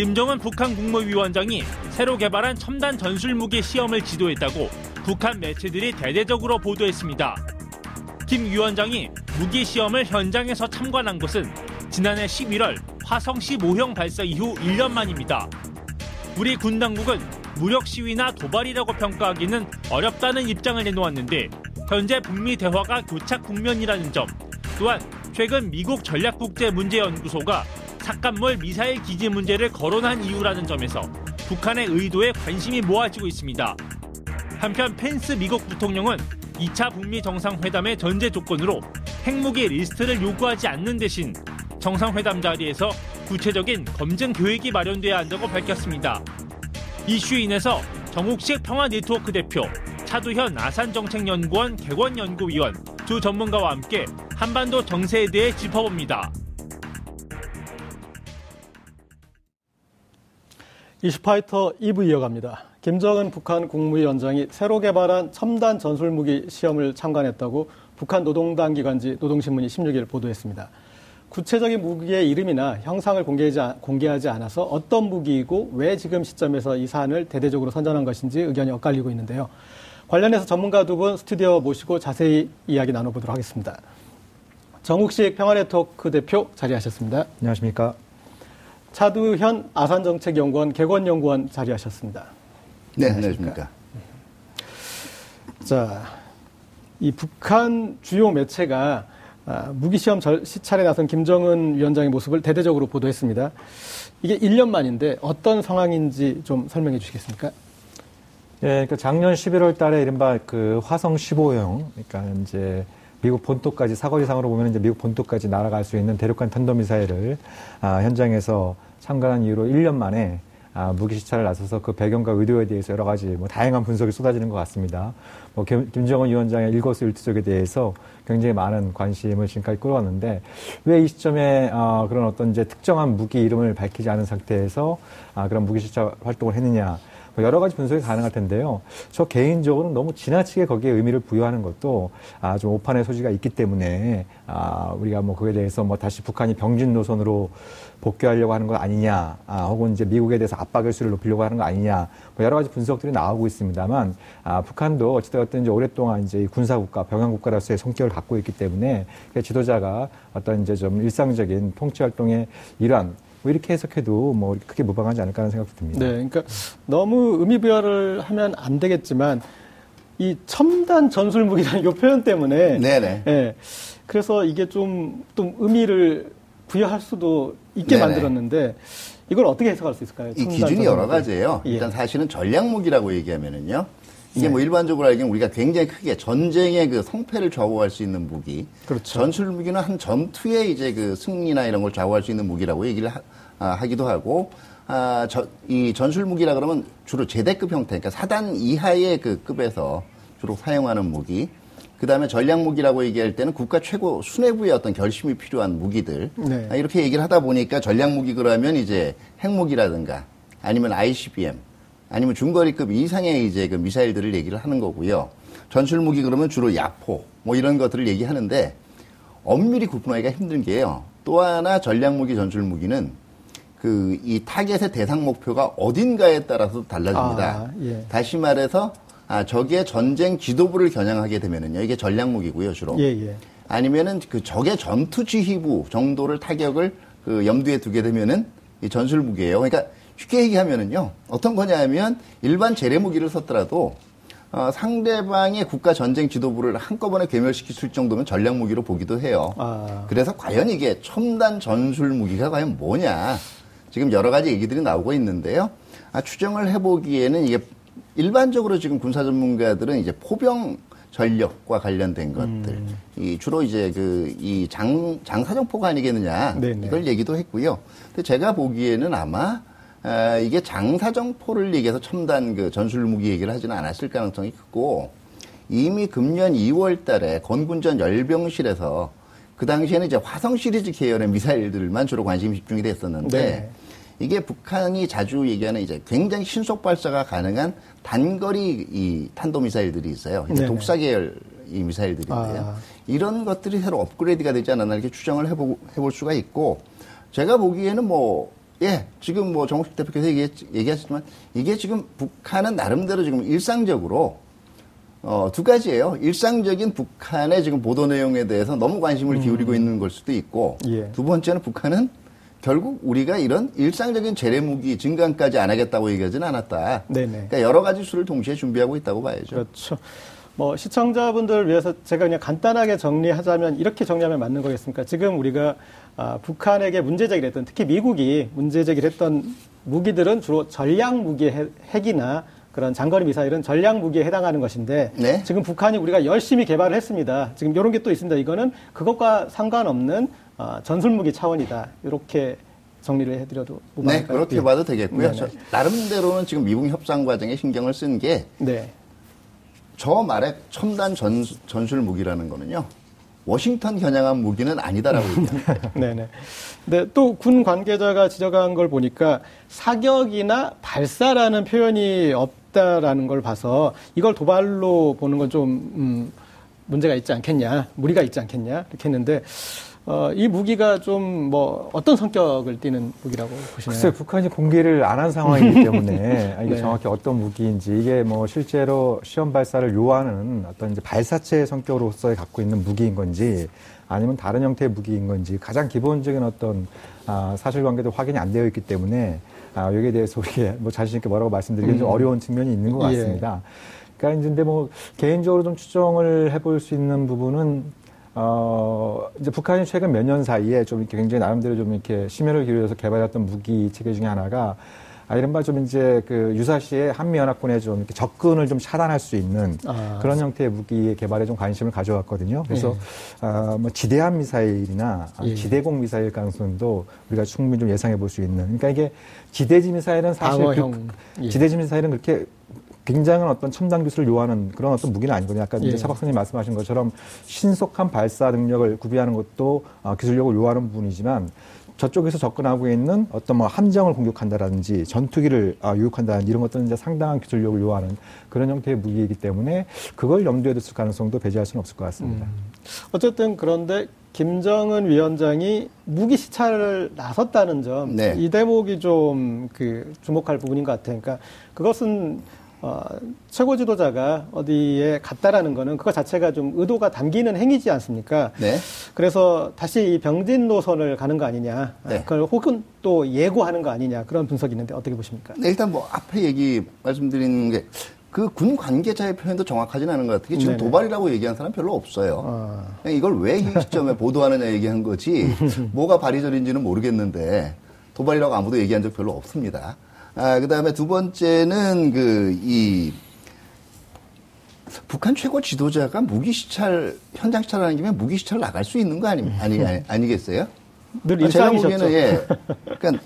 김정은 북한 국무위원장이 새로 개발한 첨단 전술 무기 시험을 지도했다고 북한 매체들이 대대적으로 보도했습니다. 김 위원장이 무기 시험을 현장에서 참관한 것은 지난해 11월 화성 15형 발사 이후 1년 만입니다. 우리 군 당국은 무력 시위나 도발이라고 평가하기는 어렵다는 입장을 내놓았는데 현재 북미 대화가 교착 국면이라는 점 또한 최근 미국 전략국제문제연구소가 삭간몰 미사일 기지 문제를 거론한 이유라는 점에서 북한의 의도에 관심이 모아지고 있습니다. 한편 펜스 미국 부통령은 2차 북미 정상회담의 전제 조건으로 핵무기 리스트를 요구하지 않는 대신 정상회담 자리에서 구체적인 검증 계획이 마련돼야 한다고 밝혔습니다. 이슈에 인해서 정욱식 평화네트워크 대표, 차두현 아산정책연구원 객원연구위원 두 전문가와 함께 한반도 정세에 대해 짚어봅니다. 이슈파이터 2부 이어갑니다. 김정은 북한 국무위원장이 새로 개발한 첨단 전술 무기 시험을 참관했다고 북한 노동당 기관지 노동신문이 16일 보도했습니다. 구체적인 무기의 이름이나 형상을 공개하지 않아서 어떤 무기이고 왜 지금 시점에서 이 사안을 대대적으로 선전한 것인지 의견이 엇갈리고 있는데요. 관련해서 전문가 두 분 스튜디오 모시고 자세히 이야기 나눠보도록 하겠습니다. 정욱식 평화네트워크 대표 자리하셨습니다. 안녕하십니까. 차두현 아산정책연구원 개권연구원 자리하셨습니다. 네, 안녕하십니까. 자, 이 북한 주요 매체가 아, 무기시험 시찰에 나선 김정은 위원장의 모습을 대대적으로 보도했습니다. 이게 1년 만인데 어떤 상황인지 좀 설명해 주시겠습니까? 예, 그러니까 작년 11월 달에 이른바 그 화성 15형, 그러니까 이제 미국 본토까지 사거리상으로 보면 이제 미국 본토까지 날아갈 수 있는 대륙간 탄도미사일을 아, 현장에서 참관한 이후로 1년 만에 아, 무기 시찰을 나서서 그 배경과 의도에 대해서 여러 가지 뭐 다양한 분석이 쏟아지는 것 같습니다. 뭐 김, 김정은 위원장의 일거수일투족에 대해서 굉장히 많은 관심을 지금까지 끌어왔는데 왜 이 시점에 어, 그런 어떤 이제 특정한 무기 이름을 밝히지 않은 상태에서 아, 그런 무기 시찰 활동을 했느냐 뭐 여러 가지 분석이 가능할 텐데요. 저 개인적으로는 너무 지나치게 거기에 의미를 부여하는 것도 아, 좀 오판의 소지가 있기 때문에 아, 우리가 뭐 그에 대해서 뭐 다시 북한이 병진 노선으로 복귀하려고 하는 것 아니냐, 아, 혹은 이제 미국에 대해서 압박의 수를 높이려고 하는 거 아니냐, 뭐 여러 가지 분석들이 나오고 있습니다만, 아, 북한도 어찌되었든 이제 오랫동안 이제 군사국가, 병영국가로서의 성격을 갖고 있기 때문에 지도자가 어떤 이제 좀 일상적인 통치 활동의 일환, 뭐 이렇게 해석해도 뭐 크게 무방하지 않을까 하는 생각도 듭니다. 네, 그러니까 너무 의미 부여를 하면 안 되겠지만 이 첨단 전술 무기라는 이 표현 때문에 네네. 예. 그래서 이게 좀 좀 의미를 부여할 수도 있게 네네. 만들었는데 이걸 어떻게 해석할 수 있을까요? 이 기준이 여러 가지예요. 예. 일단 사실은 전략 무기라고 얘기하면은요. 이게 네. 뭐 일반적으로 알기는 우리가 굉장히 크게 전쟁의 그 성패를 좌우할 수 있는 무기. 그렇죠. 전술 무기는 한 전투의 이제 그 승리나 이런 걸 좌우할 수 있는 무기라고 얘기를 하, 아, 기도 하고 아, 저, 이 전술 무기라 그러면 주로 제대급 형태, 그러니까 사단 이하의 그 급에서 주로 사용하는 무기. 그 다음에 전략 무기라고 얘기할 때는 국가 최고 수뇌부의 어떤 결심이 필요한 무기들. 네. 아, 이렇게 얘기를 하다 보니까 전략 무기 그러면 이제 핵무기라든가 아니면 ICBM 아니면 중거리급 이상의 이제 그 미사일들을 얘기를 하는 거고요. 전술 무기 그러면 주로 야포 뭐 이런 것들을 얘기하는데 엄밀히 구분하기가 힘든 게요. 또 하나 전략 무기 전술 무기는 그 이 타겟의 대상 목표가 어딘가에 따라서 달라집니다. 아, 예. 다시 말해서 아 적의 전쟁 지도부를 겨냥하게 되면은요 이게 전략 무기고요 주로. 예, 예. 아니면은 그 적의 전투 지휘부 정도를 타격을 그 염두에 두게 되면은 이 전술 무기예요. 그러니까 쉽게 얘기하면은요, 어떤 거냐면 일반 재래 무기를 썼더라도 어, 상대방의 국가 전쟁 지도부를 한꺼번에 괴멸시킬 정도면 전략 무기로 보기도 해요. 아. 그래서 과연 이게 첨단 전술 무기가 과연 뭐냐? 지금 여러 가지 얘기들이 나오고 있는데요. 아, 추정을 해보기에는 이게 일반적으로 지금 군사 전문가들은 이제 포병 전력과 관련된 것들, 음. 이 주로 이제 그 이 장 장사정포가 아니겠느냐 네네. 이걸 얘기도 했고요. 근데 제가 보기에는 아마 아, 이게 장사정포를 얘기해서 첨단 그 전술무기 얘기를 하지는 않았을 가능성이 크고 이미 금년 2월 달에 건군전 열병실에서 그 당시에는 이제 화성 시리즈 계열의 미사일들만 주로 관심이 집중이 됐었는데 네. 이게 북한이 자주 얘기하는 이제 굉장히 신속 발사가 가능한 단거리 이 탄도 미사일들이 있어요. 이제 독사 계열 이 미사일들인데요. 아. 이런 것들이 새로 업그레이드가 되지 않았나 이렇게 추정을 해보, 해볼 수가 있고 제가 보기에는 뭐 예, 지금 뭐 정우식 대표께서 얘기했, 얘기하셨지만 이게 지금 북한은 나름대로 지금 일상적으로 어, 두 가지예요. 일상적인 북한의 지금 보도 내용에 대해서 너무 관심을 음. 기울이고 있는 걸 수도 있고 예. 두 번째는 북한은 결국 우리가 이런 일상적인 재래 무기 증강까지 안 하겠다고 얘기하지는 않았다. 네네. 그러니까 여러 가지 수를 동시에 준비하고 있다고 봐야죠. 그렇죠. 뭐 시청자분들을 위해서 제가 그냥 간단하게 정리하자면 이렇게 정리하면 맞는 거겠습니까? 지금 우리가 아, 북한에게 문제 제기를 했던 특히 미국이 문제 제기를 했던 무기들은 주로 전략 무기 핵이나 그런 장거리 미사일은 전략 무기에 해당하는 것인데 네? 지금 북한이 우리가 열심히 개발을 했습니다. 지금 이런 게 또 있습니다. 이거는 그것과 상관없는 어, 전술 무기 차원이다. 이렇게 정리를 해드려도 네, 그렇게 예. 봐도 되겠고요. 저, 나름대로는 지금 미국 협상 과정에 신경을 쓴게 네. 저 말에 첨단 전, 전술 무기라는 거는요. 워싱턴 겨냥한 무기는 아니다라고 얘기합니다. 네네. 네, 또 군 관계자가 지적한 걸 보니까 사격이나 발사라는 표현이 없다라는 걸 봐서 이걸 도발로 보는 건 좀, 음, 문제가 있지 않겠냐, 무리가 있지 않겠냐, 이렇게 했는데, 어, 이 무기가 좀 뭐 어떤 성격을 띠는 무기라고 보시나요? 글쎄 북한이 공개를 안 한 상황이기 때문에 이게 네. 정확히 어떤 무기인지 이게 뭐 실제로 시험 발사를 요하는 어떤 이제 발사체 성격으로서 갖고 있는 무기인 건지 아니면 다른 형태의 무기인 건지 가장 기본적인 어떤 아, 사실관계도 확인이 안 되어 있기 때문에 아, 여기에 대해서 우리가 뭐 자신 있게 뭐라고 말씀드리기 음. 좀 어려운 측면이 있는 것 예. 같습니다. 예. 그러니까 이제 근데 뭐 개인적으로 좀 추정을 해볼 수 있는 부분은 어, 이제 북한이 최근 몇 년 사이에 좀 이렇게 굉장히 나름대로 좀 이렇게 심혈을 기울여서 개발했던 무기 체계 중에 하나가 아, 이른바 좀 이제 그 유사시에 한미연합군에 좀 이렇게 접근을 좀 차단할 수 있는 아, 그런 형태의 무기의 개발에 좀 관심을 가져왔거든요. 그래서 예. 아, 뭐 지대함 미사일이나 예. 지대공 미사일 가능성도 우리가 충분히 좀 예상해 볼 수 있는. 그러니까 이게 지대지 미사일은 사실 그, 예. 지대지 미사일은 그렇게 굉장한 어떤 첨단 기술을 요하는 그런 어떤 무기는 아니거든요. 아까 예. 이제 차 박사님 말씀하신 것처럼 신속한 발사 능력을 구비하는 것도 어, 기술력을 요하는 부분이지만 저쪽에서 접근하고 있는 어떤 뭐 함정을 공격한다라든지 전투기를 아, 유혹한다든지 이런 것들은 이제 상당한 기술력을 요하는 그런 형태의 무기이기 때문에 그걸 염두에 둘 가능성도 배제할 수는 없을 것 같습니다. 음. 어쨌든 그런데 김정은 위원장이 무기 시찰을 나섰다는 점, 네. 이 대목이 좀 그 주목할 부분인 것 같아요. 그러니까 그것은 어, 최고 지도자가 어디에 갔다라는 거는 그거 자체가 좀 의도가 담기는 행위지 않습니까? 네. 그래서 다시 이 병진 노선을 가는 거 아니냐. 네. 그걸 혹은 또 예고하는 거 아니냐. 그런 분석이 있는데 어떻게 보십니까? 네, 일단 뭐 앞에 얘기 말씀드리는 게그 군 관계자의 표현도 정확하지는 않은 것 같아요. 지금 네네. 도발이라고 얘기한 사람 별로 없어요. 아. 이걸 왜 이 시점에 보도하느냐 얘기한 거지 뭐가 발의절인지는 모르겠는데 도발이라고 아무도 얘기한 적 별로 없습니다. 아, 그 다음에 두 번째는 그, 이, 북한 최고 지도자가 무기 시찰, 현장 시찰하는 김에 무기 시찰 나갈 수 있는 거 아니, 아니, 아니, 아니겠어요? 늘 아, 제가 보기에는, 예. 그러니까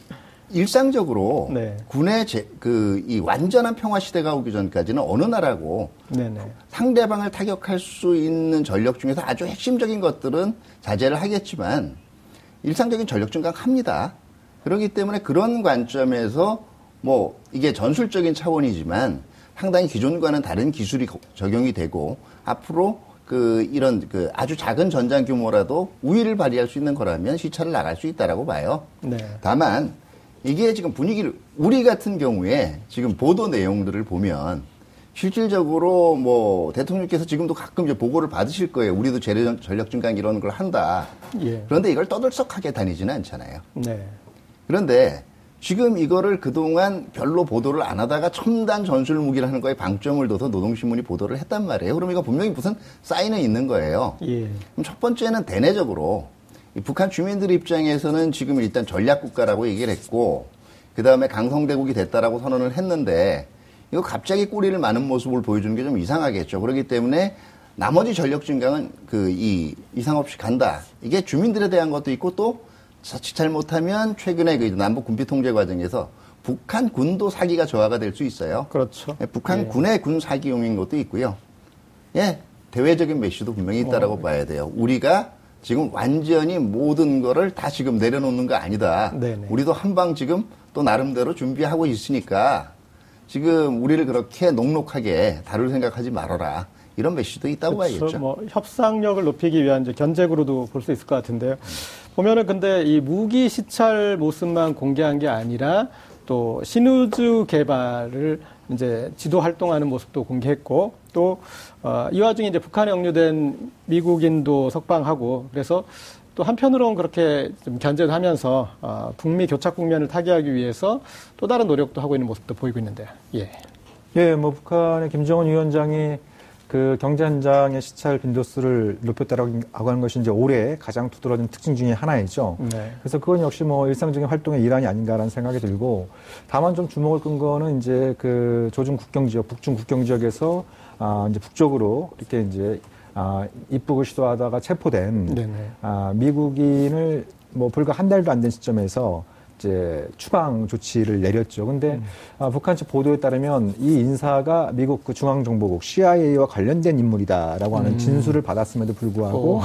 일상적으로 네. 군의 제, 그, 이 완전한 평화 시대가 오기 전까지는 어느 나라고 네네. 상대방을 타격할 수 있는 전력 중에서 아주 핵심적인 것들은 자제를 하겠지만 일상적인 전력 증강 합니다. 그렇기 때문에 그런 관점에서 뭐 이게 전술적인 차원이지만 상당히 기존과는 다른 기술이 적용이 되고 앞으로 그 이런 그 아주 작은 전장 규모라도 우위를 발휘할 수 있는 거라면 시차를 나갈 수 있다라고 봐요. 네. 다만 이게 지금 분위기를 우리 같은 경우에 지금 보도 내용들을 보면 실질적으로 뭐 대통령께서 지금도 가끔 이제 보고를 받으실 거예요. 우리도 재래 전력 증강 이런 걸 한다. 예. 그런데 이걸 떠들썩하게 다니지는 않잖아요. 네. 그런데 지금 이거를 그동안 별로 보도를 안 하다가 첨단 전술 무기를 하는 거에 방점을 둬서 노동신문이 보도를 했단 말이에요. 그럼 이거 분명히 무슨 사인은 있는 거예요. 예. 그럼 첫 번째는 대내적으로 북한 주민들 입장에서는 지금 일단 전략 국가라고 얘기를 했고 그 다음에 강성대국이 됐다라고 선언을 했는데 이거 갑자기 꼬리를 마는 모습을 보여주는 게 좀 이상하겠죠. 그렇기 때문에 나머지 전력 증강은 그 이 이상 없이 간다. 이게 주민들에 대한 것도 있고 또 자칫 잘못하면 최근에 그 남북 군비 통제 과정에서 북한 군도 사기가 저하가 될 수 있어요. 그렇죠. 예, 북한 예. 군의 군 사기용인 것도 있고요. 예, 대외적인 메시도 분명히 있다라고 어. 봐야 돼요. 우리가 지금 완전히 모든 거를 다 지금 내려놓는 거 아니다. 네네. 우리도 한방 지금 또 나름대로 준비하고 있으니까 지금 우리를 그렇게 녹록하게 다룰 생각하지 말아라. 이런 메시도 있다고 그렇죠. 봐야겠죠. 뭐 협상력을 높이기 위한 이제 견제구로도 볼 수 있을 것 같은데요. 보면은 근데 이 무기 시찰 모습만 공개한 게 아니라 또 신우주 개발을 이제 지도 활동하는 모습도 공개했고 또 어, 이 와중에 이제 북한에 억류된 미국인도 석방하고 그래서 또 한편으로는 그렇게 좀 견제를 하면서 어, 북미 교착 국면을 타개하기 위해서 또 다른 노력도 하고 있는 모습도 보이고 있는데 예. 예, 뭐 북한의 김정은 위원장이 그 경제 현장의 시찰 빈도수를 높였다라고 하는 것이 이제 올해 가장 두드러진 특징 중의 하나이죠. 네. 그래서 그건 역시 뭐 일상적인 활동의 일환이 아닌가라는 생각이 들고 다만 좀 주목을 끈 거는 이제 그 조중 국경 지역, 북중 국경 지역에서 아 이제 북쪽으로 이렇게 이제 아 입국을 시도하다가 체포된 네네. 아 미국인을 뭐 불과 한 달도 안 된 시점에서 이제 추방 조치를 내렸죠. 근데 음. 아, 북한 측 보도에 따르면 이 인사가 미국 그 중앙정보국 CIA와 관련된 인물이다라고 하는 음. 진술을 받았음에도 불구하고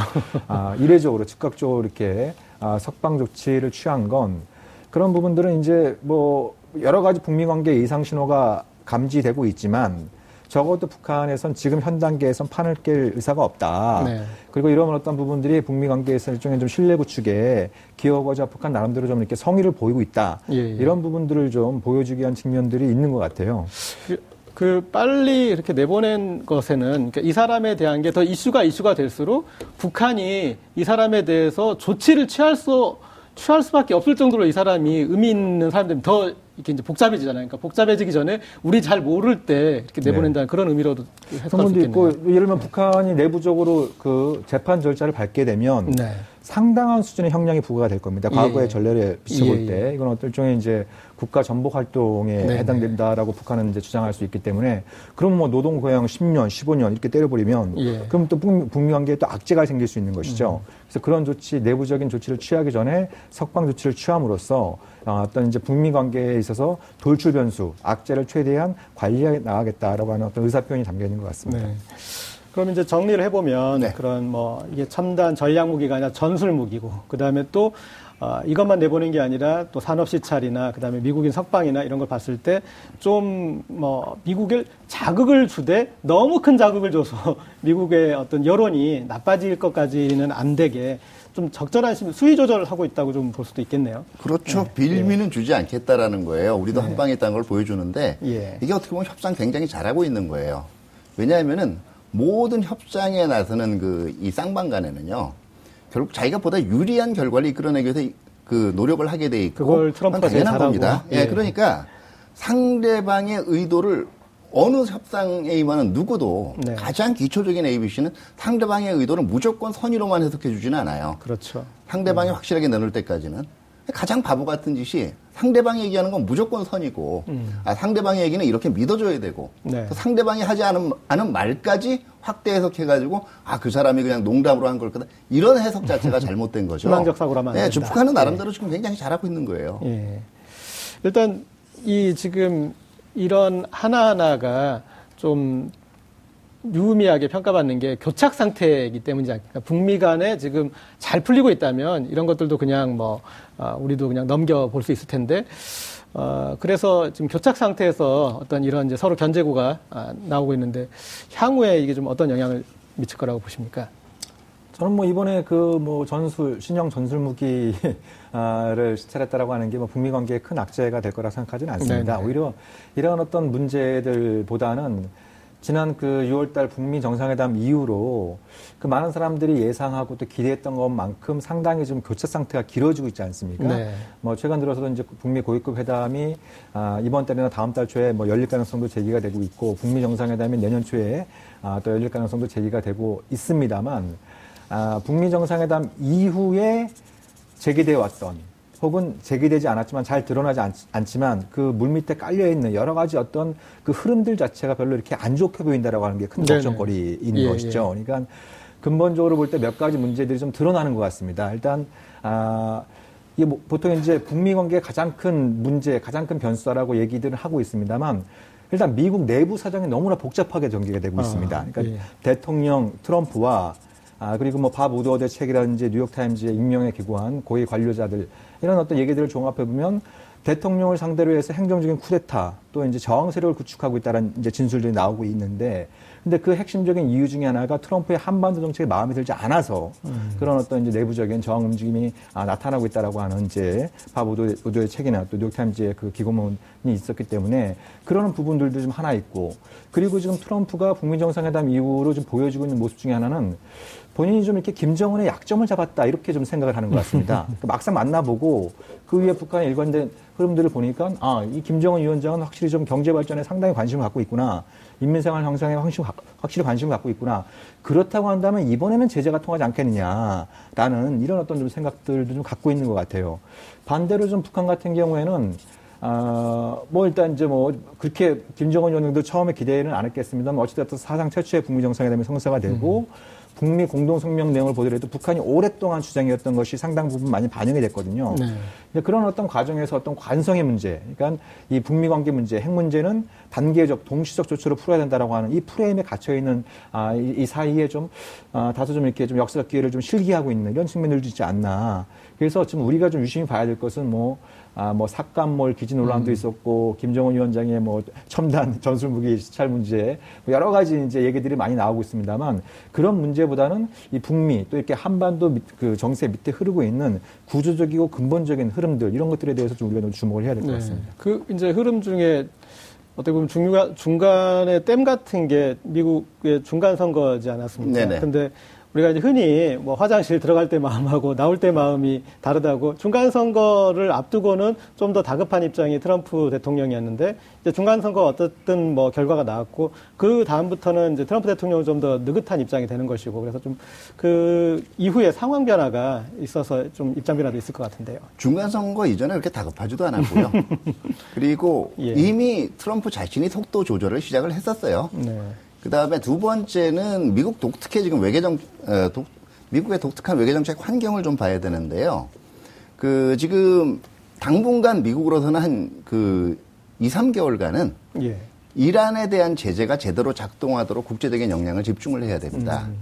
아, 이례적으로 즉각적으로 이렇게 아, 석방 조치를 취한 건 그런 부분들은 이제 뭐 여러 가지 북미 관계 이상 신호가 감지되고 있지만 적어도 북한에선 지금 현 단계에선 판을 깰 의사가 없다. 네. 그리고 이런 어떤 부분들이 북미 관계에서 일종의 좀 신뢰 구축에 기여하고자 북한 나름대로 좀 이렇게 성의를 보이고 있다. 예, 예. 이런 부분들을 좀 보여주기 위한 측면들이 있는 것 같아요. 그, 그 빨리 이렇게 내보낸 것에는 그러니까 이 사람에 대한 게 더 이슈가 이슈가 될수록 북한이 이 사람에 대해서 조치를 취할 수 취할 수밖에 없을 정도로 이 사람이 의미 있는 사람들이 더 이렇게 이제 복잡해지잖아요. 그러니까 복잡해지기 전에 우리 잘 모를 때 이렇게 내보낸다는 네. 그런 의미로도 해석할 수 있겠네요. 있고 예를 들면 북한이 내부적으로 그 재판 절차를 밟게 되면 네. 상당한 수준의 형량이 부과가 될 겁니다. 과거의 예. 전례를 비춰볼 예. 때 이건 어떤 일종의 이제 국가 전복 활동에 네. 해당된다라고 북한은 이제 주장할 수 있기 때문에 그럼 뭐 노동 고양 10년, 15년 이렇게 때려버리면 예. 그럼 또 북미 관계에 또 악재가 생길 수 있는 것이죠. 음. 그래서 그런 조치, 내부적인 조치를 취하기 전에 석방 조치를 취함으로써 어, 어떤 이제 북미 관계에 있어서 돌출 변수, 악재를 최대한 관리해 나가겠다라고 하는 어떤 의사 표현이 담겨 있는 것 같습니다. 네. 그럼 이제 정리를 해보면 네. 그런 뭐 이게 첨단 전략 무기가 아니라 전술 무기고 그 다음에 또 어, 이것만 내보낸 게 아니라 또 산업 시찰이나 그다음에 미국인 석방이나 이런 걸 봤을 때 좀 뭐 미국을 자극을 주되 너무 큰 자극을 줘서 미국의 어떤 여론이 나빠질 것까지는 안 되게 좀 적절한 수위 조절을 하고 있다고 좀 볼 수도 있겠네요. 그렇죠. 네. 빌미는 네. 주지 않겠다라는 거예요. 우리도 네. 한 방에 있다는 걸 보여주는데 예. 이게 어떻게 보면 협상 굉장히 잘하고 있는 거예요. 왜냐하면은 모든 협상에 나서는 그 이 쌍방 간에는요. 결국 자기가 보다 유리한 결과를 이끌어내기 위해서 그 노력을 하게 돼 있고 그걸 트럼프가 당연한 겁니다. 예. 예, 그러니까 상대방의 의도를 어느 협상에 임하는 누구도 네. 가장 기초적인 ABC는 상대방의 의도를 무조건 선의로만 해석해 주지는 않아요. 그렇죠. 상대방이 네. 확실하게 내놓을 때까지는 가장 바보 같은 짓이 상대방이 얘기하는 건 무조건 선이고 음. 아, 상대방의 얘기는 이렇게 믿어줘야 되고 네. 상대방이 하지 않은, 않은 말까지 확대 해석해가지고 아 그 사람이 그냥 농담으로 한 걸 거다 이런 해석 자체가 잘못된 거죠. 희망적 사고라면 네, 북한은 나름대로 네. 지금 굉장히 잘하고 있는 거예요. 예. 일단 이 지금 이런 하나하나가 좀 유의미하게 평가받는 게 교착 상태이기 때문이지 않습니까? 북미 간에 지금 잘 풀리고 있다면 이런 것들도 그냥 뭐, 어, 우리도 그냥 넘겨볼 수 있을 텐데, 어, 그래서 지금 교착 상태에서 어떤 이런 이제 서로 견제구가 아, 나오고 있는데, 향후에 이게 좀 어떤 영향을 미칠 거라고 보십니까? 저는 뭐 이번에 그 뭐 전술, 신형 전술 무기를 시찰했다라고 하는 게 뭐 북미 관계에 큰 악재가 될 거라 생각하지는 않습니다. 네네. 오히려 이런 어떤 문제들보다는 지난 그 6월달 북미 정상회담 이후로 그 많은 사람들이 예상하고 또 기대했던 것만큼 상당히 좀 교체 상태가 길어지고 있지 않습니까? 네. 뭐 최근 들어서도 이제 북미 고위급 회담이 아, 이번 달이나 다음 달 초에 뭐 열릴 가능성도 제기가 되고 있고 북미 정상회담이 내년 초에 아, 또 열릴 가능성도 제기가 되고 있습니다만 아, 북미 정상회담 이후에 제기되어 왔던 혹은 제기되지 않았지만 잘 드러나지 않, 지만 그 물밑에 깔려 있는 여러 가지 어떤 그 흐름들 자체가 별로 이렇게 안 좋게 보인다라고 하는 게 큰 걱정거리인 예, 것이죠. 예. 그러니까 근본적으로 볼 때 몇 가지 문제들이 좀 드러나는 것 같습니다. 일단 아 이게 뭐 보통 이제 북미 관계 가장 큰 문제, 가장 큰 변수라고 얘기들을 하고 있습니다만 일단 미국 내부 사정이 너무나 복잡하게 전개가 되고 아, 있습니다. 그러니까 예. 대통령 트럼프와 아, 그리고 뭐 밥 우드워드 책이라든지 뉴욕타임즈의 익명에 기고한 고위 관료자들 이런 어떤 얘기들을 종합해 보면 대통령을 상대로 해서 행정적인 쿠데타 또 이제 저항 세력을 구축하고 있다는 이제 진술들이 나오고 있는데 근데 그 핵심적인 이유 중에 하나가 트럼프의 한반도 정책에 마음에 들지 않아서 음. 그런 어떤 이제 내부적인 저항 움직임이 아, 나타나고 있다라고 하는 이제 밥 우도, 책이나 또 뉴욕타임즈의 그 기고문이 있었기 때문에 그런 부분들도 좀 하나 있고 그리고 지금 트럼프가 북미 정상회담 이후로 좀 보여주고 있는 모습 중에 하나는 본인이 좀 이렇게 김정은의 약점을 잡았다 이렇게 좀 생각을 하는 것 같습니다. 그러니까 막상 만나보고 그 위에 북한의 일관된 흐름들을 보니까 아, 이 김정은 위원장은 확실히 좀 경제 발전에 상당히 관심을 갖고 있구나. 인민생활 형성에 확실히 관심을 갖고 있구나. 그렇다고 한다면 이번에는 제재가 통하지 않겠느냐라는 이런 어떤 좀 생각들도 좀 갖고 있는 것 같아요. 반대로 좀 북한 같은 경우에는 아, 뭐 일단 이제 뭐 그렇게 김정은 위원장도 처음에 기대는 안 했겠습니다만 어찌됐든 사상 최초의 북미 정상회담이 성사가 되고 음. 북미 공동 성명 내용을 보더라도 북한이 오랫동안 주장이었던 것이 상당 부분 많이 반영이 됐거든요. 네. 그런 어떤 과정에서 어떤 관성의 문제, 그러니까 이 북미 관계 문제, 핵 문제는 단계적, 동시적 조치로 풀어야 된다라고 하는 이 프레임에 갇혀 있는 아, 이, 이 사이에 좀 아, 다소 좀 이렇게 좀 역사적 기회를 좀 실기하고 있는 이런 측면들도 있지 않나. 그래서 지금 우리가 좀 유심히 봐야 될 것은 뭐 아, 뭐 삭감몰 기지 논란도 음. 있었고 김정은 위원장의 뭐 첨단 전술 무기 시찰 문제 뭐 여러 가지 이제 얘기들이 많이 나오고 있습니다만 그런 문제보다는 이 북미 또 이렇게 한반도 밑, 그 정세 밑에 흐르고 있는 구조적이고 근본적인 흐름들 이런 것들에 대해서 좀 우리가 좀 주목을 해야 될것 네. 같습니다. 그 이제 흐름 중에 어떻게 보면 중간 중간에 댐 같은 게 미국의 중간 선거지 않았습니까? 네네. 근데 우리가 이제 흔히 뭐 화장실 들어갈 때 마음하고 나올 때 마음이 다르다고 중간 선거를 앞두고는 좀 더 다급한 입장이 트럼프 대통령이었는데 이제 중간 선거 어떻든 뭐 결과가 나왔고 그 다음부터는 이제 트럼프 대통령은 좀 더 느긋한 입장이 되는 것이고 그래서 좀 그 이후에 상황 변화가 있어서 좀 입장 변화도 있을 것 같은데요. 중간 선거 이전에 그렇게 다급하지도 않았고요. 그리고 예. 이미 트럼프 자신이 속도 조절을 시작을 했었어요. 네. 그 다음에 두 번째는 미국 독특해 지금 외교정, 어, 독, 미국의 독특한 외교정책 환경을 좀 봐야 되는데요. 그 지금 당분간 미국으로서는 한 그 2, 3개월간은 예. 이란에 대한 제재가 제대로 작동하도록 국제적인 역량을 집중을 해야 됩니다. 음.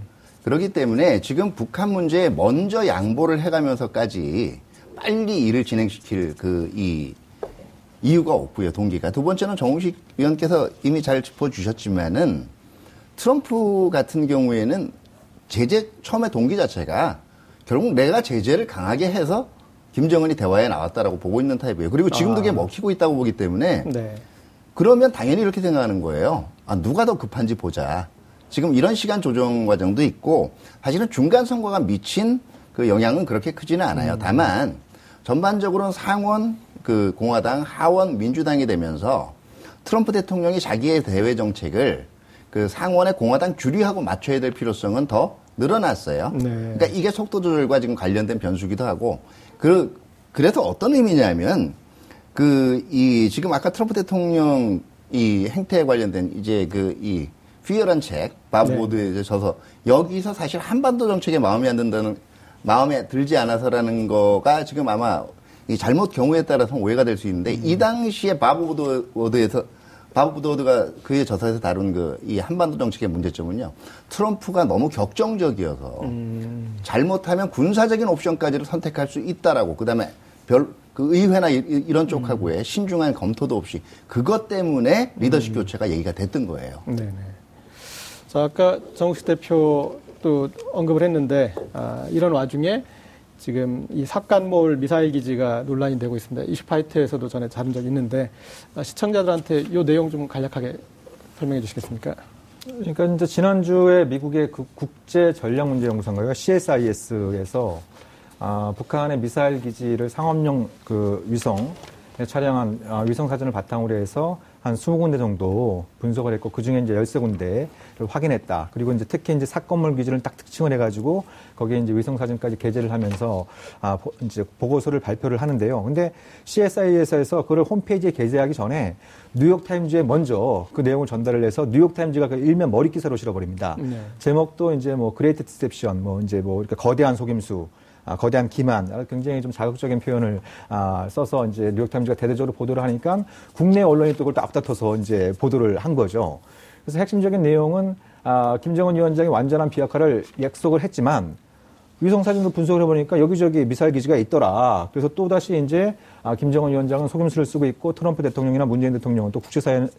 그렇기 때문에 지금 북한 문제에 먼저 양보를 해가면서까지 빨리 일을 진행시킬 그 이 이유가 없고요, 동기가. 두 번째는 정우식 위원께서 이미 잘 짚어주셨지만은 트럼프 같은 경우에는 제재 처음에 동기 자체가 결국 내가 제재를 강하게 해서 김정은이 대화에 나왔다라고 보고 있는 타입이에요. 그리고 지금도 그게 아. 먹히고 있다고 보기 때문에 네. 그러면 당연히 이렇게 생각하는 거예요. 아, 누가 더 급한지 보자. 지금 이런 시간 조정 과정도 있고 사실은 중간 선거가 미친 그 영향은 그렇게 크지는 않아요. 음. 다만 전반적으로는 상원 그 공화당 하원 민주당이 되면서 트럼프 대통령이 자기의 대외 정책을 그 상원의 공화당 주류하고 맞춰야 될 필요성은 더 늘어났어요. 네. 그러니까 이게 속도 조절과 지금 관련된 변수기도 하고 그 그래서 어떤 의미냐면 그 이 지금 아까 트럼프 대통령 이 행태에 관련된 이제 그이 휘어런 책 바보드에 네. 져서 여기서 사실 한반도 정책에 마음에 안 든다는 마음에 들지 않아서라는 거가 지금 아마 이 잘못 경우에 따라서 오해가 될 수 있는데 음. 이 당시에 바보드에서 바브도드가 그의 저서에서 다룬 그 이 한반도 정책의 문제점은요. 트럼프가 너무 격정적이어서 음. 잘못하면 군사적인 옵션까지를 선택할 수 있다라고 그다음에 별 그 의회나 이, 런 쪽하고의 음. 신중한 검토도 없이 그것 때문에 리더십 음. 교체가 얘기가 됐던 거예요. 네네. 자 아까 정식 대표도 언급을 했는데 아, 이런 와중에 지금 이 삭간몰 미사일 기지가 논란이 되고 있습니다. 이슈파이트에서도 전에 다룬 적이 있는데 아, 시청자들한테 이 내용 좀 간략하게 설명해 주시겠습니까? 그러니까 이제 지난주에 미국의 그 국제 전략 문제 연구소인가요? CSIS에서 아, 북한의 미사일 기지를 상업용 그 위성 촬영한 아, 위성 사진을 바탕으로 해서 한 20군데 정도 분석을 했고 그 중에 이제 13군데를 확인했다. 그리고 이제 특히 이제 삭간몰 기지를 딱 특징을 해 가지고 거기에 이제 위성 사진까지 게재를 하면서 아 이제 보고서를 발표를 하는데요. 근데 CSIS에서 그걸 홈페이지에 게재하기 전에 뉴욕 타임즈에 먼저 그 내용을 전달을 해서 뉴욕 타임즈가 그 일면 머리 기사로 실어버립니다. 네. 제목도 이제 뭐 Great Deception 뭐 이제 뭐 이렇게 거대한 속임수 아, 거대한 기만, 굉장히 좀 자극적인 표현을 아, 써서 이제 뉴욕타임즈가 대대적으로 보도를 하니까 국내 언론이 또 그걸 또 앞다퉈서 이제 보도를 한 거죠. 그래서 핵심적인 내용은 아, 김정은 위원장이 완전한 비핵화를 약속을 했지만 위성 사진도 분석을 해보니까 여기저기 미사일 기지가 있더라. 그래서 또 다시 이제 아, 김정은 위원장은 속임수를 쓰고 있고 트럼프 대통령이나 문재인 대통령은 또 국제사회는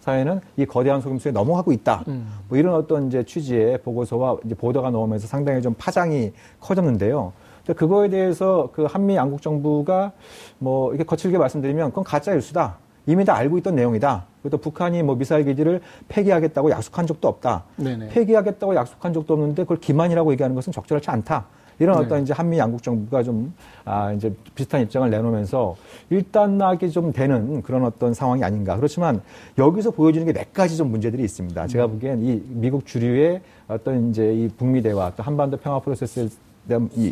사회는 이 거대한 속임수에 넘어가고 있다. 음. 뭐 이런 어떤 이제 취지의 보고서와 이제 보도가 나오면서 상당히 좀 파장이 커졌는데요. 그거에 대해서 그 한미 양국 정부가 뭐 이렇게 거칠게 말씀드리면 그건 가짜 뉴스다. 이미 다 알고 있던 내용이다. 그리고 또 북한이 뭐 미사일 기지를 폐기하겠다고 약속한 적도 없다. 네네. 폐기하겠다고 약속한 적도 없는데 그걸 기만이라고 얘기하는 것은 적절하지 않다. 이런 네. 어떤 이제 한미 양국 정부가 좀, 아, 이제 비슷한 입장을 내놓으면서 일단락이 좀 되는 그런 어떤 상황이 아닌가. 그렇지만 여기서 보여지는 게 몇 가지 좀 문제들이 있습니다. 제가 음. 보기엔 이 미국 주류의 어떤 이제 이 북미 대화 또 한반도 평화 프로세스에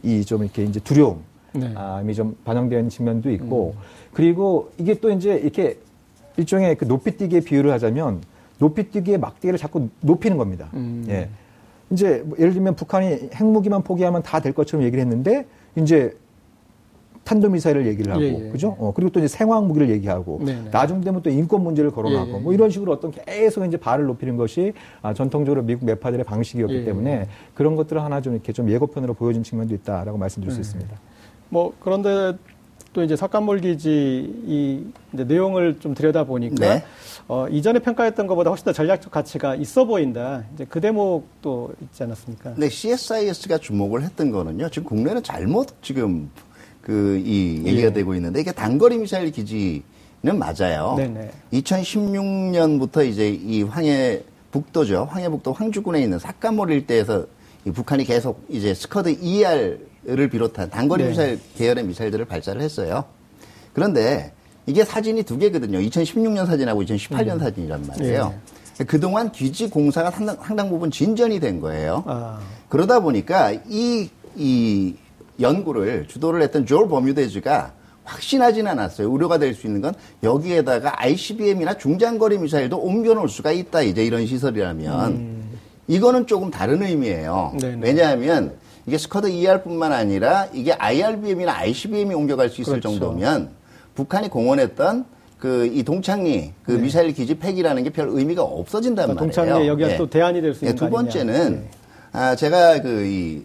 이좀 이렇게 이제 두려움. 네. 아, 좀 반영되어 있는 측면도 있고 음. 그리고 이게 또 이제 이렇게 일종의 그 높이뛰기의 비유를 하자면 높이뛰기의 막대기를 자꾸 높이는 겁니다. 음. 예. 이제 뭐 예를 들면 북한이 핵무기만 포기하면 다 될 것처럼 얘기를 했는데 이제 탄도미사일을 얘기를 하고, 예, 예. 그죠? 어, 그리고 또 이제 생화학 무기를 얘기하고, 네네. 네. 나중 되면 또 인권 문제를 거론하고, 예, 예, 뭐 이런 식으로 어떤 계속 이제 발을 높이는 것이 아, 전통적으로 미국 매파들의 방식이었기 예, 때문에 그런 것들을 하나 좀 이렇게 좀 예고편으로 보여준 측면도 있다라고 말씀드릴 수 있습니다. 뭐 그런데 또 이제 석간몰 기지 이 이제 내용을 좀 들여다 보니까 네. 어, 이전에 평가했던 것보다 훨씬 더 전략적 가치가 있어 보인다. 이제 그 대목도 있지 않았습니까? 네, CSIS가 주목을 했던 거는요. 지금 국내는 잘못 지금 그 이 얘기가 예. 되고 있는데 이게 단거리 미사일 기지는 맞아요. 네네. 2016년부터 이제 이 황해 북도죠. 황해북도 황주군에 있는 삭간몰 일대에서 이 북한이 계속 이제 스커드 ER을 비롯한 단거리 네. 미사일 계열의 미사일들을 발사를 했어요. 그런데 이게 사진이 두 개거든요. 2016년 사진하고 2018년 음. 사진이란 말이에요. 네. 그동안 기지 공사가 상당, 상당 부분 진전이 된 거예요. 아. 그러다 보니까 이, 이 연구를 주도를 했던 조얼 버뮤데즈가 확신하지는 않았어요. 우려가 될 수 있는 건 여기에다가 ICBM이나 중장거리 미사일도 옮겨놓을 수가 있다. 이제 이런 시설이라면. 음. 이거는 조금 다른 의미예요. 네네. 왜냐하면 이게 스커드 ER뿐만 아니라 이게 IRBM이나 ICBM이 옮겨갈 수 있을 그렇죠. 정도면 북한이 공언했던 그 이 동창리 그 네. 미사일 기지 폐기라는 게 별 의미가 없어진단 그러니까 말이에요. 동창리 여기가 네. 또 대안이 될 수 있는 네, 두 번째는 네. 아 제가 그 이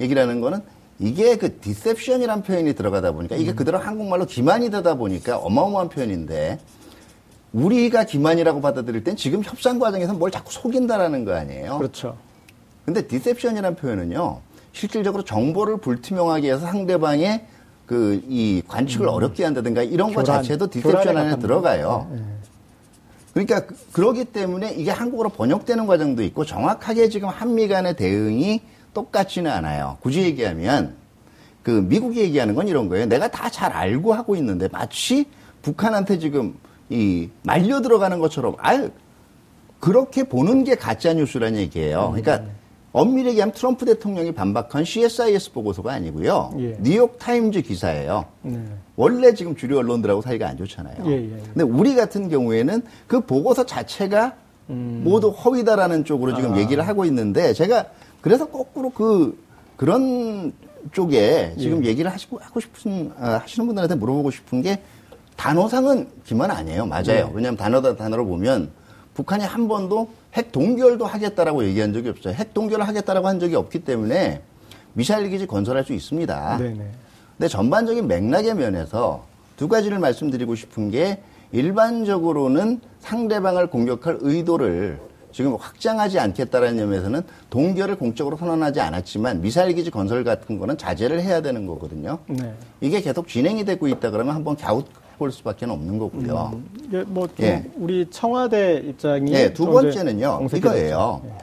얘기를 하는 거는 이게 그 deception이란 표현이 들어가다 보니까 이게 음. 그대로 한국말로 기만이 되다 보니까 어마어마한 표현인데 우리가 기만이라고 받아들일 땐 지금 협상 과정에서 뭘 자꾸 속인다라는 거 아니에요? 그렇죠. 근데 deception이라는 표현은요, 실질적으로 정보를 불투명하게 해서 상대방의 그 이 관측을 음. 어렵게 한다든가 이런 것 자체도 deception 안에 들어가요. 네. 그러니까 그, 그러기 때문에 이게 한국어로 번역되는 과정도 있고 정확하게 지금 한미 간의 대응이 똑같지는 않아요. 굳이 얘기하면 그 미국이 얘기하는 건 이런 거예요. 내가 다 잘 알고 하고 있는데 마치 북한한테 지금 이 말려 들어가는 것처럼 아 그렇게 보는 게 가짜 뉴스라는 얘기예요. 그러니까 음. 엄밀히 얘기하면 트럼프 대통령이 반박한 CSIS 보고서가 아니고요. 예. 뉴욕 타임즈 기사예요. 네. 원래 지금 주류 언론들하고 사이가 안 좋잖아요. 예, 예. 예. 근데 우리 같은 경우에는 그 보고서 자체가 음. 모두 허위다라는 쪽으로 지금 아. 얘기를 하고 있는데 제가 그래서 거꾸로 그 그런 쪽에 지금 예. 얘기를 하시고 하고 싶은 아, 하시는 분들한테 물어보고 싶은 게 단어상은 기만 아니에요. 맞아요. 네. 왜냐하면 단어다 단어로 보면 북한이 한 번도 핵 동결도 하겠다라고 얘기한 적이 없어요. 핵 동결을 하겠다라고 한 적이 없기 때문에 미사일 기지 건설할 수 있습니다. 네네. 네. 근데 전반적인 맥락의 면에서 두 가지를 말씀드리고 싶은 게 일반적으로는 상대방을 공격할 의도를 지금 확장하지 않겠다라는 점에서는 동결을 공적으로 선언하지 않았지만 미사일 기지 건설 같은 거는 자제를 해야 되는 거거든요. 네. 이게 계속 진행이 되고 있다 그러면 한번 갸웃 볼 수밖에 없는 거고요. 음, 예, 뭐 예. 우리 청와대 입장이 예, 두 번째는요. 이거예요. 예.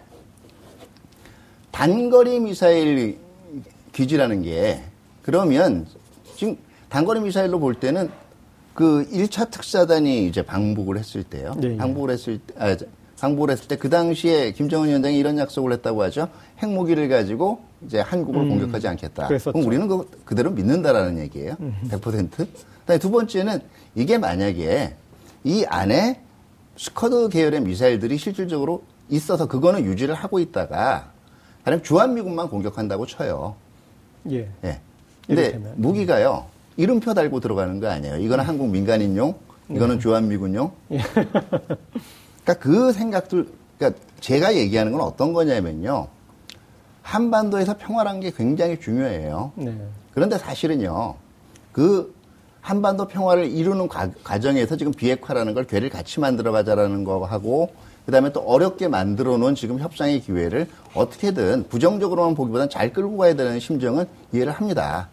단거리 미사일 기지라는 게 그러면 지금 단거리 미사일로 볼 때는 그 1차 특사단이 이제 방북을 했을 때요. 네, 방북을 했을 때, 아, 방북을 했을 때 그 당시에 김정은 위원장이 이런 약속을 했다고 하죠. 핵무기를 가지고 이제 한국을 음, 공격하지 않겠다. 그랬었죠. 그럼 우리는 그, 그대로 믿는다라는 얘기예요. 음. 100%. 그다음에 두 번째는 이게 만약에 이 안에 스커드 계열의 미사일들이 실질적으로 있어서 그거는 유지를 하고 있다가 다른 주한미군만 공격한다고 쳐요. 예. 예. 근데 이렇게면. 무기가요. 이름표 달고 들어가는 거 아니에요. 이거는 한국 민간인용, 이거는 예. 주한미군용. 예. 그러니까 그 생각들, 그러니까 제가 얘기하는 건 어떤 거냐면요. 한반도에서 평화란 게 굉장히 중요해요. 네. 그런데 사실은요, 그 한반도 평화를 이루는 과, 정에서 지금 비핵화라는 걸 괴를 같이 만들어 가자라는 거 하고 그 다음에 또 어렵게 만들어 놓은 지금 협상의 기회를 어떻게든 부정적으로만 보기보다는 잘 끌고 가야 되는 심정은 이해를 합니다.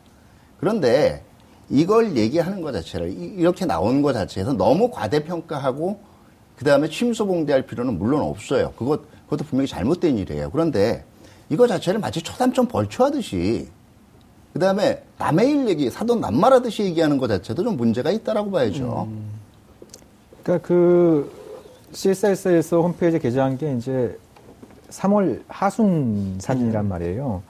그런데 이걸 얘기하는 것 자체를 이렇게 나오는 것 자체에서 너무 과대평가하고 그 다음에 침소봉대할 필요는 물론 없어요. 그것 그것도 분명히 잘못된 일이에요. 그런데 이거 자체를 마치 초담점 벌초하듯이 그 다음에 남의 일 얘기 사돈 남말하듯이 얘기하는 것 자체도 좀 문제가 있다라고 봐야죠. 음. 그러니까 그 CSS에서 홈페이지에 게재한 게 이제 3월 하순 사진이란 말이에요.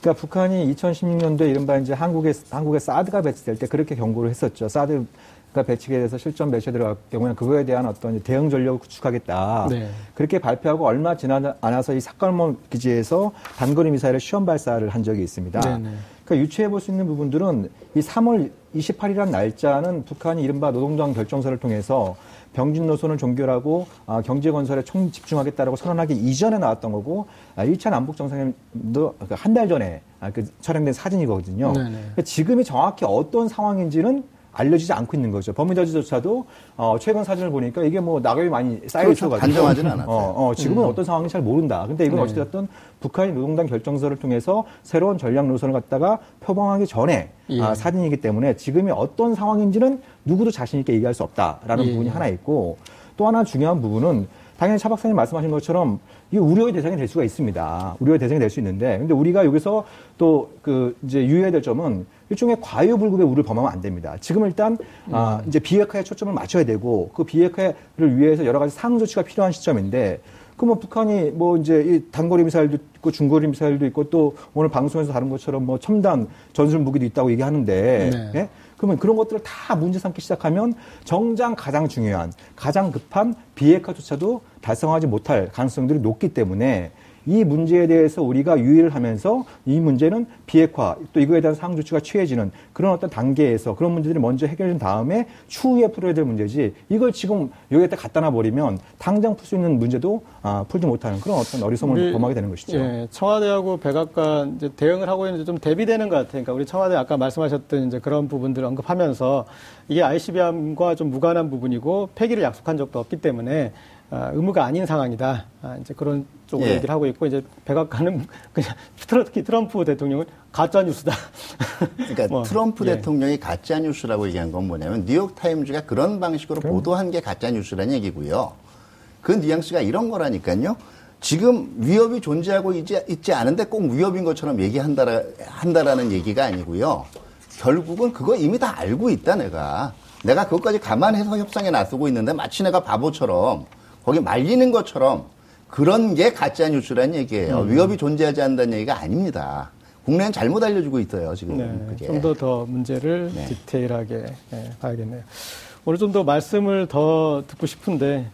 그러니까 북한이 2016년도에 이른바 이제 한국에 한국에 사드가 배치될 때 그렇게 경고를 했었죠. 사드 가 배치게 돼서 실전 배치에 들어갈 경우에는 그거에 대한 어떤 대응 전력을 구축하겠다. 네. 그렇게 발표하고 얼마 지나지 않아서 이 사건몰 기지에서 단거리 미사일을 시험 발사를 한 적이 있습니다. 네, 네. 그러니까 유추해 볼 수 있는 부분들은 이 3월 28일이라는 날짜는 북한이 이른바 노동당 결정서를 통해서 병진 노선을 종결하고 아, 경제 건설에 총 집중하겠다라고 선언하기 이전에 나왔던 거고 아, 1차 남북 정상회담도 그 한달 전에 아, 그 촬영된 사진이거든요. 그러니까 지금이 정확히 어떤 상황인지는 알려지지 않고 있는 거죠. 범위자주조차도 어, 최근 사진을 보니까 이게 뭐 낙엽이 많이 쌓여 그렇죠. 있어가지고 단정하지는 않았어요. 어, 어, 지금은 음. 어떤 상황인지 잘 모른다. 근데 이건 네. 어찌됐든 북한이 노동당 결정서를 통해서 새로운 전략 노선을 갖다가 표방하기 전에 예. 아, 사진이기 때문에 지금이 어떤 상황인지는 누구도 자신 있게 얘기할 수 없다라는 예. 부분이 하나 있고 또 하나 중요한 부분은 당연히 차 박사님 말씀하신 것처럼 이 우려의 대상이 될 수가 있습니다. 우려의 대상이 될 수 있는데, 근데 우리가 여기서 또 그 이제 유의해야 될 점은 일종의 과유불급의 우를 범하면 안 됩니다. 지금 일단 음. 아, 이제 비핵화에 초점을 맞춰야 되고 그 비핵화를 위해서 여러 가지 상응 조치가 필요한 시점인데 그뭐 북한이 뭐 이제 이 단거리 미사일도 있고 중거리 미사일도 있고 또 오늘 방송에서 다른 것처럼 뭐 첨단 전술 무기도 있다고 얘기하는데 네. 예? 그러면 그런 것들을 다 문제 삼기 시작하면 정장 가장 중요한 가장 급한 비핵화조차도 달성하지 못할 가능성들이 높기 때문에 이 문제에 대해서 우리가 유의를 하면서 이 문제는 비핵화 또 이거에 대한 상황 조치가 취해지는 그런 어떤 단계에서 그런 문제들이 먼저 해결된 다음에 추후에 풀어야 될 문제지 이걸 지금 여기에다 갖다 놔 버리면 당장 풀 수 있는 문제도 아, 풀지 못하는 그런 어떤 어리석음을 범하게 되는 것이죠. 예, 청와대하고 백악관 이제 대응을 하고 있는데 좀 대비되는 것 같아요. 그러니까 우리 청와대 아까 말씀하셨던 이제 그런 부분들을 언급하면서 이게 ICBM과 좀 무관한 부분이고 폐기를 약속한 적도 없기 때문에 아, 의무가 아닌 상황이다. 아, 이제 그런 쪽으로 예. 얘기를 하고 있고 이제 백악관은 그냥 특히 트럼프 대통령은 가짜 뉴스다. 그러니까 뭐, 트럼프 예. 대통령이 가짜 뉴스라고 얘기한 건 뭐냐면 뉴욕 타임즈가 그런 방식으로 그럼. 보도한 게 가짜 뉴스라는 얘기고요. 그 뉘앙스가 이런 거라니까요. 지금 위협이 존재하고 있지, 있지 않은데 꼭 위협인 것처럼 얘기한다라, 한다라는 얘기가 아니고요. 결국은 그거 이미 다 알고 있다, 내가. 내가 그것까지 감안해서 협상에 나서고 있는데 마치 내가 바보처럼 거기 말리는 것처럼 그런 게 가짜 뉴스라는 얘기예요. 음. 위협이 존재하지 않는다는 얘기가 아닙니다. 국내는 잘못 알려주고 있어요, 지금. 네, 좀더 더 문제를 네. 디테일하게 네, 봐야겠네요. 오늘 좀 더 말씀을 더 듣고 싶은데,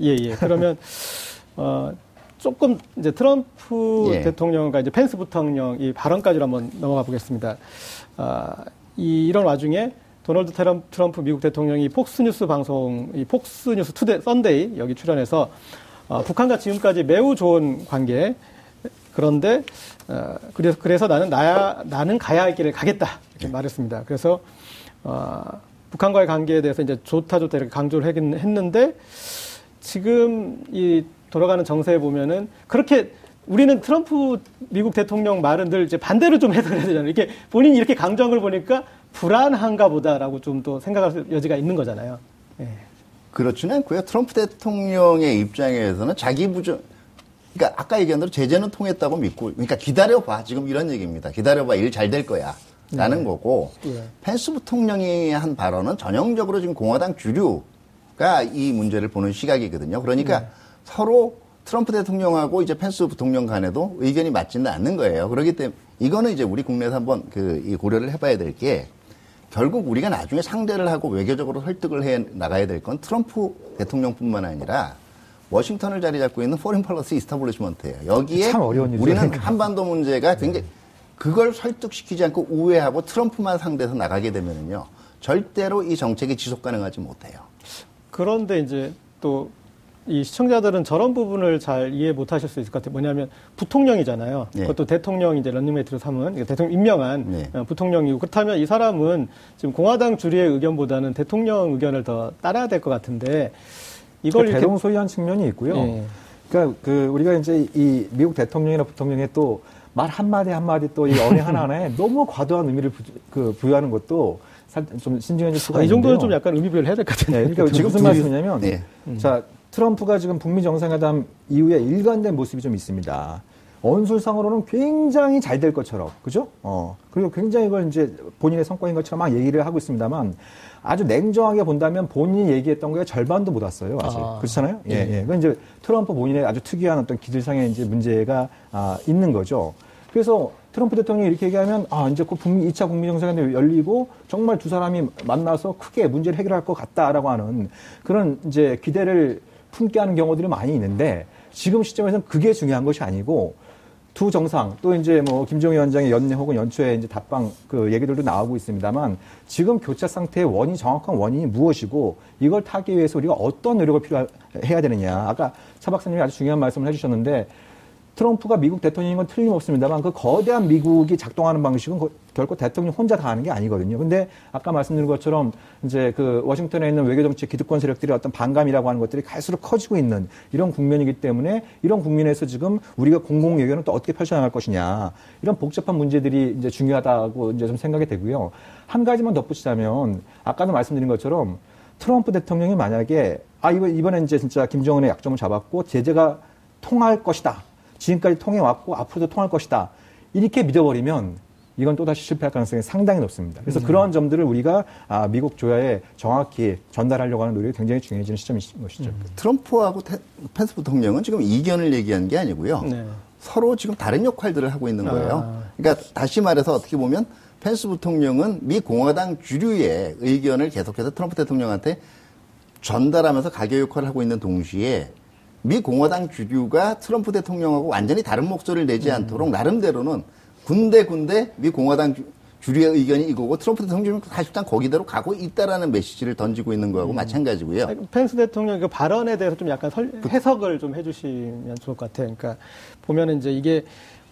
예, 예. 그러면, 어, 조금 이제 트럼프 예. 대통령과 이제 펜스 부통령 이 발언까지로 한번 넘어가 보겠습니다. 아, 이, 이런 와중에 도널드 트럼프 미국 대통령이 폭스뉴스 방송, 이 폭스뉴스 투데 썬데이 여기 출연해서 어, 북한과 지금까지 매우 좋은 관계. 그런데 어, 그래서 그래서 나는 나야 나는 가야 할 길을 가겠다 이렇게 네. 말했습니다. 그래서 어, 북한과의 관계에 대해서 이제 좋다 좋다 이렇게 강조를 하긴 했는데 지금 이 돌아가는 정세에 보면은 그렇게 우리는 트럼프 미국 대통령 말은 늘 이제 반대로 좀 해석을 해야 되잖아요. 이렇게 본인이 이렇게 강조한 걸 보니까 불안한가 보다라고 좀 또 생각할 여지가 있는 거잖아요. 예. 그렇지는 않고요. 트럼프 대통령의 입장에서는 자기 부정, 그러니까 아까 얘기한 대로 제재는 통했다고 믿고, 그러니까 기다려봐. 지금 이런 얘기입니다. 기다려봐. 일 잘 될 거야. 라는 네. 거고, 예. 펜스 부통령이 한 발언은 전형적으로 지금 공화당 주류가 이 문제를 보는 시각이거든요. 그러니까 네. 서로 트럼프 대통령하고 이제 펜스 부통령 간에도 의견이 맞지는 않는 거예요. 그렇기 때문에 이거는 이제 우리 국내에서 한번 그 고려를 해봐야 될 게 결국 우리가 나중에 상대를 하고 외교적으로 설득을 해 나가야 될 건 트럼프 대통령뿐만 아니라 워싱턴을 자리 잡고 있는 foreign policy establishment예요. 여기에 우리는 한반도 문제가 굉장히 그걸 설득시키지 않고 우회하고 트럼프만 상대해서 나가게 되면은요. 절대로 이 정책이 지속 가능하지 못해요. 그런데 이제 또 이 시청자들은 저런 부분을 잘 이해 못 하실 수 있을 것 같아요. 뭐냐면 부통령이잖아요. 네. 그것도 대통령이 이제 런닝메이트로 삼은 대통령 임명한 네. 어, 부통령이고 그렇다면 이 사람은 지금 공화당 주류의 의견보다는 대통령 의견을 더 따라야 될 것 같은데 이걸 그러니까 대동소이한 측면이 있고요. 네. 그러니까 그 우리가 이제 이 미국 대통령이나 부통령의 또 말 한마디 한마디 또 이 언행 하나하나에 너무 과도한 의미를 부, 그 부여하는 것도 좀 신중해질 수가 아, 이 정도는 좀 약간 의미 부여를 해야 될 것 같은데. 네, 그러니까 지금 무슨 말씀이냐면 네. 자 트럼프가 지금 북미 정상회담 이후에 일관된 모습이 좀 있습니다. 언술상으로는 굉장히 잘 될 것처럼, 그죠? 어. 그리고 굉장히 이걸 이제 본인의 성과인 것처럼 막 얘기를 하고 있습니다만 아주 냉정하게 본다면 본인이 얘기했던 거에 절반도 못 왔어요, 아직. 아. 그렇잖아요? 예, 예. 그건 이제 트럼프 본인의 아주 특이한 어떤 기질상의 이제 문제가 아, 있는 거죠. 그래서 트럼프 대통령이 이렇게 얘기하면 아 이제 그 북미 2차 북미 정상회담이 열리고 정말 두 사람이 만나서 크게 문제를 해결할 것 같다라고 하는 그런 이제 기대를 품게 하는 경우들이 많이 있는데 지금 시점에서는 그게 중요한 것이 아니고 두 정상 또 이제 뭐 김정일 위원장의 연내 혹은 연초에 이제 답방 그 얘기들도 나오고 있습니다만 지금 교차 상태의 원인 정확한 원인이 무엇이고 이걸 타기 위해서 우리가 어떤 노력을 필요해야 되느냐. 아까 차 박사님이 아주 중요한 말씀을 해주셨는데 트럼프가 미국 대통령인 건 틀림없습니다만 그 거대한 미국이 작동하는 방식은 결코 대통령 혼자 다 하는 게 아니거든요. 근데 아까 말씀드린 것처럼 이제 그 워싱턴에 있는 외교정치 기득권 세력들이 어떤 반감이라고 하는 것들이 갈수록 커지고 있는 이런 국면이기 때문에 이런 국면에서 지금 우리가 공공 외교는 또 어떻게 펼쳐나갈 것이냐 이런 복잡한 문제들이 이제 중요하다고 이제 좀 생각이 되고요. 한 가지만 덧붙이자면 아까도 말씀드린 것처럼 트럼프 대통령이 만약에 아 이번 이번에 이제 진짜 김정은의 약점을 잡았고 제재가 통할 것이다. 지금까지 통해 왔고 앞으로도 통할 것이다. 이렇게 믿어버리면 이건 또다시 실패할 가능성이 상당히 높습니다. 그래서 음. 그러한 점들을 우리가 아, 미국 조야에 정확히 전달하려고 하는 노력이 굉장히 중요해지는 시점인 것이죠. 음. 트럼프하고 테, 펜스 부통령은 지금 이견을 얘기한 게 아니고요. 네. 서로 지금 다른 역할들을 하고 있는 거예요. 아. 그러니까 다시 말해서 어떻게 보면 펜스 부통령은 미 공화당 주류의 의견을 계속해서 트럼프 대통령한테 전달하면서 가교 역할을 하고 있는 동시에 미 공화당 주류가 트럼프 대통령하고 완전히 다른 목소리를 내지 않도록 나름대로는 군데군데 미 공화당 주류의 의견이 이거고 트럼프 대통령은 사실상 거기대로 가고 있다라는 메시지를 던지고 있는 거하고 음. 마찬가지고요. 펜스 대통령 그 발언에 대해서 좀 약간 설, 그 해석을 좀 해주시면 좋을 것 같아요. 그러니까 보면은 이제 이게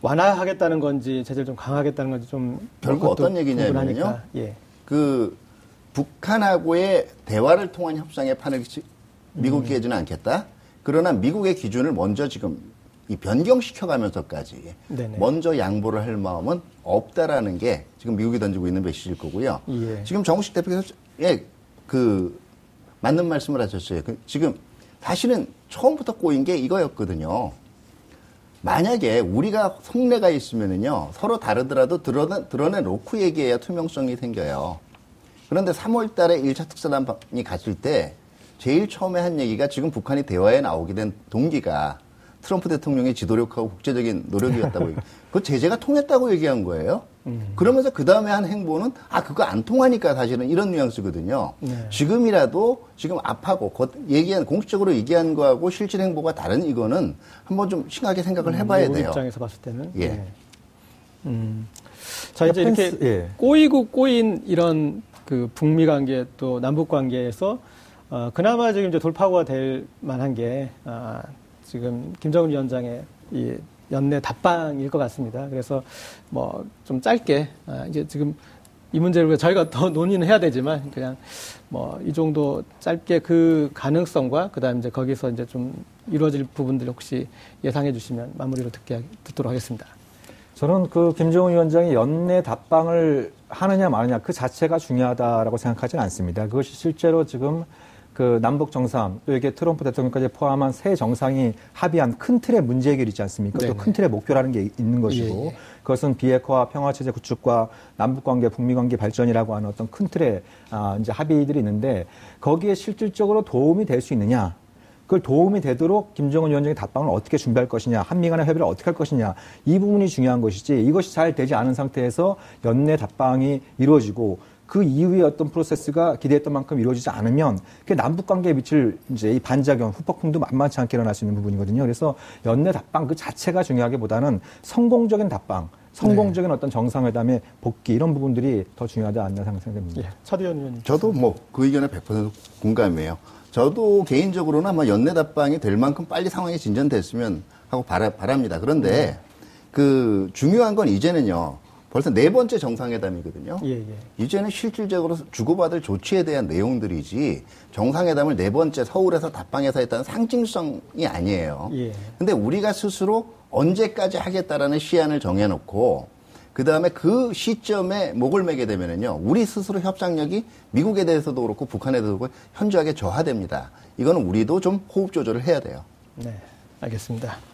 완화하겠다는 건지 제재를 좀 강하겠다는 건지 좀 결국 어떤 얘기냐면요. 예. 그 북한하고의 대화를 통한 협상의 판을 미국이 음. 깨지는 않겠다. 그러나 미국의 기준을 먼저 지금 이 변경시켜가면서까지 네네. 먼저 양보를 할 마음은 없다라는 게 지금 미국이 던지고 있는 메시지일 거고요. 예. 지금 정식 대표께서 예, 그 맞는 말씀을 하셨어요. 그 지금 사실은 처음부터 꼬인 게 이거였거든요. 만약에 우리가 속내가 있으면은요 서로 다르더라도 드러내, 드러내 놓고 얘기해야 투명성이 생겨요. 그런데 3월 달에 1차 특사단이 갔을 때 제일 처음에 한 얘기가 지금 북한이 대화에 나오게 된 동기가 트럼프 대통령의 지도력하고 국제적인 노력이었다고 그 제재가 통했다고 얘기한 거예요. 음. 그러면서 그 다음에 한 행보는 아 그거 안 통하니까 사실은 이런 뉘앙스거든요. 네. 지금이라도 지금 앞하고 얘기한 공식적으로 얘기한 거하고 실질 행보가 다른 이거는 한번 좀 심하게 생각을 음, 해봐야 돼요. 입장에서 봤을 때는. 예. 네. 음. 자 이제 이렇게 예. 꼬이고 꼬인 이런 그 북미 관계 또 남북 관계에서 어, 그나마 지금 이제 돌파구가 될 만한 게, 아, 지금 김정은 위원장의 이 연내 답방일 것 같습니다. 그래서 뭐 좀 짧게, 아, 이제 지금 이 문제를 저희가 더 논의는 해야 되지만 그냥 뭐 이 정도 짧게 그 가능성과 그다음 이제 거기서 이제 좀 이루어질 부분들 혹시 예상해 주시면 마무리로 듣게 듣도록 하겠습니다. 저는 그 김정은 위원장이 연내 답방을 하느냐 마느냐 그 자체가 중요하다라고 생각하지는 않습니다. 그것이 실제로 지금 그 남북 정상 또 이게 트럼프 대통령까지 포함한 세 정상이 합의한 큰 틀의 문제 해결이 있지 않습니까? 또 큰 틀의 목표라는 게 있는 것이고 예, 예. 그것은 비핵화 평화 체제 구축과 남북 관계 북미 관계 발전이라고 하는 어떤 큰 틀의 아 이제 합의들이 있는데 거기에 실질적으로 도움이 될 수 있느냐 그걸 도움이 되도록 김정은 위원장의 답방을 어떻게 준비할 것이냐, 한미 간의 협의를 어떻게 할 것이냐, 이 부분이 중요한 것이지 이것이 잘 되지 않은 상태에서 연내 답방이 이루어지고 그 이후에 어떤 프로세스가 기대했던 만큼 이루어지지 않으면 그 남북 관계에 미칠 이제 이 반작용, 후폭풍도 만만치 않게 일어날 수 있는 부분이거든요. 그래서 연내 답방 그 자체가 중요하기보다는 성공적인 답방, 성공적인 네. 어떤 정상회담의 복귀 이런 부분들이 더 중요하지 않나 생각됩니다. 예, 차대현 의원님. 저도 뭐 그 의견에 100% 공감해요. 저도 개인적으로는 아마 연내 답방이 될 만큼 빨리 상황이 진전됐으면 하고 바라, 바랍니다. 그런데 네. 그 중요한 건 이제는요. 벌써 네 번째 정상회담이거든요. 예, 예. 이제는 실질적으로 주고받을 조치에 대한 내용들이지 정상회담을 네 번째 서울에서 답방에서 했다는 상징성이 아니에요. 예. 근데 우리가 스스로 언제까지 하겠다라는 시한을 정해놓고 그 다음에 그 시점에 목을 매게 되면은요, 우리 스스로 협상력이 미국에 대해서도 그렇고 북한에 대해서도 그렇고 현저하게 저하됩니다. 이거는 우리도 좀 호흡 조절을 해야 돼요. 네, 알겠습니다.